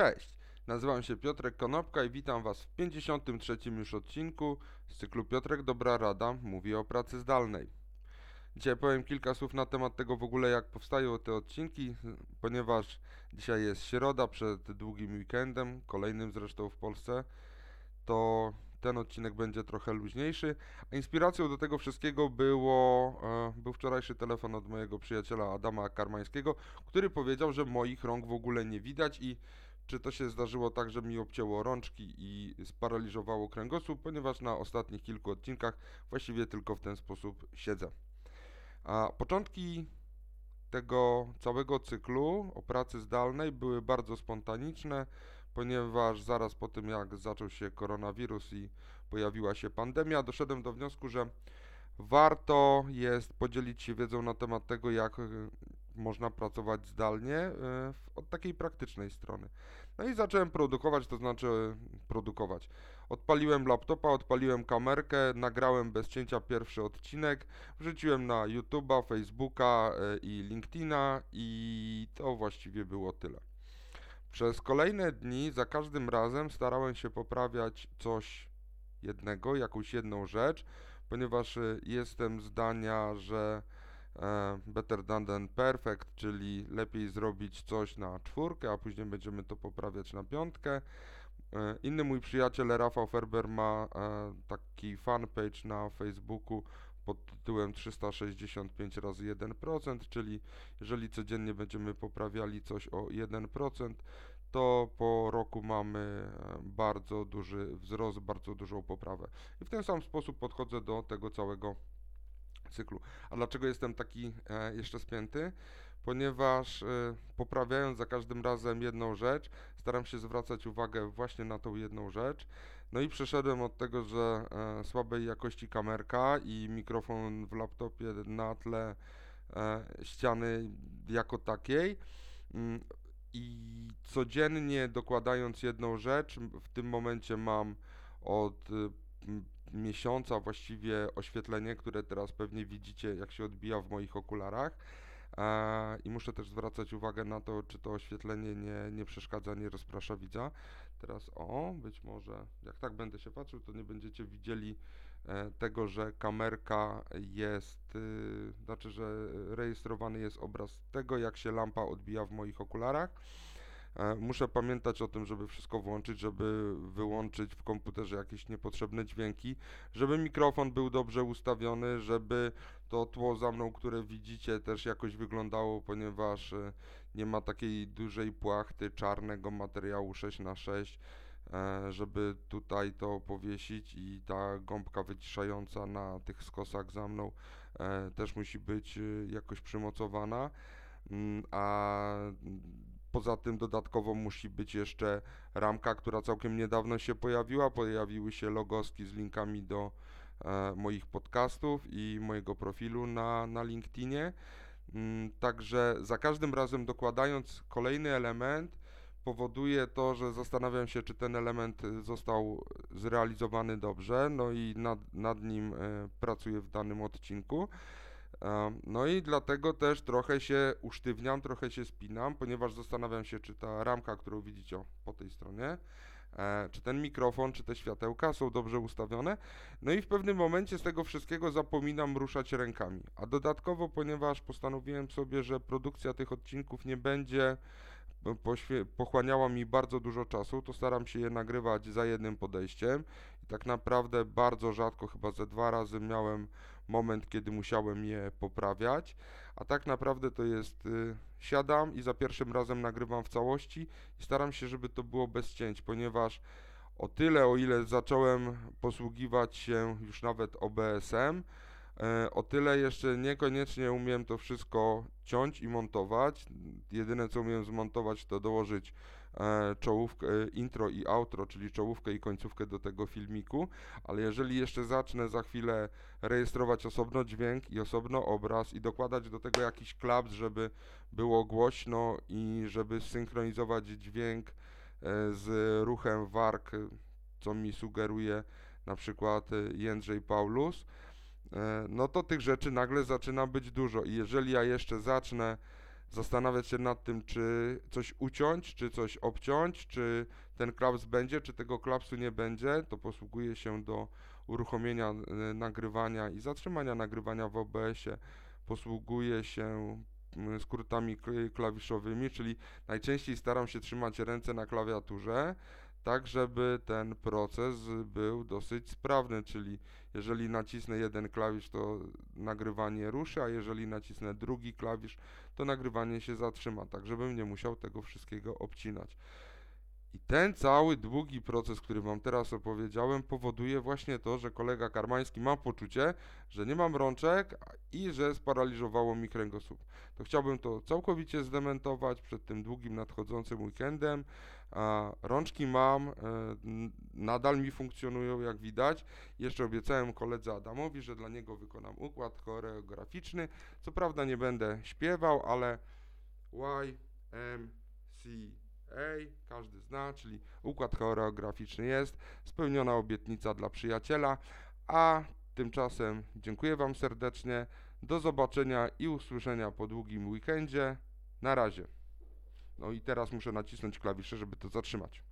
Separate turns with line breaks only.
Cześć, nazywam się Piotrek Konopka i witam Was w 53 już odcinku z cyklu Piotrek Dobra Rada mówi o pracy zdalnej. Dzisiaj powiem kilka słów na temat tego w ogóle jak powstają te odcinki, ponieważ dzisiaj jest środa przed długim weekendem, kolejnym zresztą w Polsce, to ten odcinek będzie trochę luźniejszy. A inspiracją do tego wszystkiego było, e, był wczorajszy telefon od mojego przyjaciela Adama Karmańskiego, który powiedział, że moich rąk w ogóle nie widać i czy to się zdarzyło tak, że mi obcięło rączki i sparaliżowało kręgosłup, ponieważ na ostatnich kilku odcinkach właściwie tylko w ten sposób siedzę. A początki tego całego cyklu o pracy zdalnej były bardzo spontaniczne, ponieważ zaraz po tym jak zaczął się koronawirus i pojawiła się pandemia, doszedłem do wniosku, że warto jest podzielić się wiedzą na temat tego, jak można pracować zdalnie e, od takiej praktycznej strony. No i zacząłem produkować, to znaczy produkować. Odpaliłem laptopa, odpaliłem kamerkę, nagrałem bez cięcia pierwszy odcinek, wrzuciłem na YouTube'a, Facebooka e, i LinkedIna i to właściwie było tyle. Przez kolejne dni za każdym razem starałem się poprawiać coś jednego, jakąś jedną rzecz, ponieważ e, jestem zdania, że E, better done than perfect, czyli lepiej zrobić coś na czwórkę, a później będziemy to poprawiać na piątkę. E, inny mój przyjaciel Rafał Ferber ma e, taki fanpage na Facebooku pod tytułem 365 razy 1%, czyli jeżeli codziennie będziemy poprawiali coś o 1%, to po roku mamy bardzo duży wzrost, bardzo dużą poprawę. I w ten sam sposób podchodzę do tego całego cyklu. A dlaczego jestem taki e, jeszcze spięty? Ponieważ e, poprawiając za każdym razem jedną rzecz, staram się zwracać uwagę właśnie na tą jedną rzecz. No i przeszedłem od tego, że e, słabej jakości kamerka i mikrofon w laptopie na tle e, ściany jako takiej. Mm, I codziennie dokładając jedną rzecz, w tym momencie mam od miesiąca właściwie oświetlenie, które teraz pewnie widzicie, jak się odbija w moich okularach. I muszę też zwracać uwagę na to, czy to oświetlenie nie, nie przeszkadza, nie rozprasza widza. Teraz o, być może jak tak będę się patrzył, to nie będziecie widzieli e, tego, że kamerka jest, y, znaczy, że rejestrowany jest obraz tego, jak się lampa odbija w moich okularach. E, muszę pamiętać o tym, żeby wszystko włączyć, żeby wyłączyć w komputerze jakieś niepotrzebne dźwięki, żeby mikrofon był dobrze ustawiony, żeby to tło za mną, które widzicie, też jakoś wyglądało, ponieważ e, nie ma takiej dużej płachty czarnego materiału 6x6, e, żeby tutaj to powiesić i ta gąbka wyciszająca na tych skosach za mną też musi być jakoś przymocowana. Mm, a Poza tym dodatkowo musi być jeszcze ramka, która całkiem niedawno się pojawiła. Pojawiły się logoski z linkami do e, moich podcastów i mojego profilu na, na LinkedInie. Mm, także za każdym razem dokładając kolejny element, powoduje to, że zastanawiam się, czy ten element został zrealizowany dobrze, no i nad, nad nim e, pracuję w danym odcinku. No i dlatego też trochę się usztywniam, trochę się spinam, ponieważ zastanawiam się, czy ta ramka, którą widzicie po tej stronie, e, czy ten mikrofon, czy te światełka są dobrze ustawione. No i w pewnym momencie z tego wszystkiego zapominam ruszać rękami. A dodatkowo, ponieważ postanowiłem sobie, że produkcja tych odcinków nie będzie pochłaniała mi bardzo dużo czasu, to staram się je nagrywać za jednym podejściem i tak naprawdę bardzo rzadko, chyba ze dwa razy miałem moment, kiedy musiałem je poprawiać, a tak naprawdę to jest y, siadam i za pierwszym razem nagrywam w całości i staram się, żeby to było bez cięć, ponieważ o tyle, o ile zacząłem posługiwać się już nawet OBS-em, e, o tyle jeszcze niekoniecznie umiem to wszystko ciąć i montować. Jedyne co umiem zmontować to dołożyć czołówkę, e, intro i outro, czyli czołówkę i końcówkę do tego filmiku, ale jeżeli jeszcze zacznę za chwilę rejestrować osobno dźwięk i osobno obraz i dokładać do tego jakiś klaps, żeby było głośno i żeby synchronizować dźwięk e, z ruchem warg, co mi sugeruje na przykład Jędrzej Paulus, no to tych rzeczy nagle zaczyna być dużo. I jeżeli ja jeszcze zacznę zastanawiać się nad tym, czy coś uciąć, czy coś obciąć, czy ten klaps będzie, czy tego klapsu nie będzie, to posługuje się do uruchomienia e, nagrywania i zatrzymania nagrywania w OBS-ie. Posługuje się skrótami klawiszowymi, czyli najczęściej staram się trzymać ręce na klawiaturze, tak żeby ten proces był dosyć sprawny, czyli jeżeli nacisnę jeden klawisz, to nagrywanie ruszy, a jeżeli nacisnę drugi klawisz, to nagrywanie się zatrzyma, tak żebym nie musiał tego wszystkiego obcinać. I ten cały długi proces, który Wam teraz opowiedziałem, powoduje właśnie to, że kolega Karmański ma poczucie, że nie mam rączek i że sparaliżowało mi kręgosłup. To chciałbym to całkowicie zdementować przed tym długim nadchodzącym weekendem. Rączki mam, e, nadal mi funkcjonują, jak widać. Jeszcze obiecałem koledze Adamowi, że dla niego wykonam układ choreograficzny. Co prawda nie będę śpiewał, ale Y, A, każdy zna, czyli układ choreograficzny jest, spełniona obietnica dla przyjaciela, a tymczasem dziękuję Wam serdecznie, do zobaczenia i usłyszenia po długim weekendzie, na razie. No i teraz muszę nacisnąć klawisze, żeby to zatrzymać.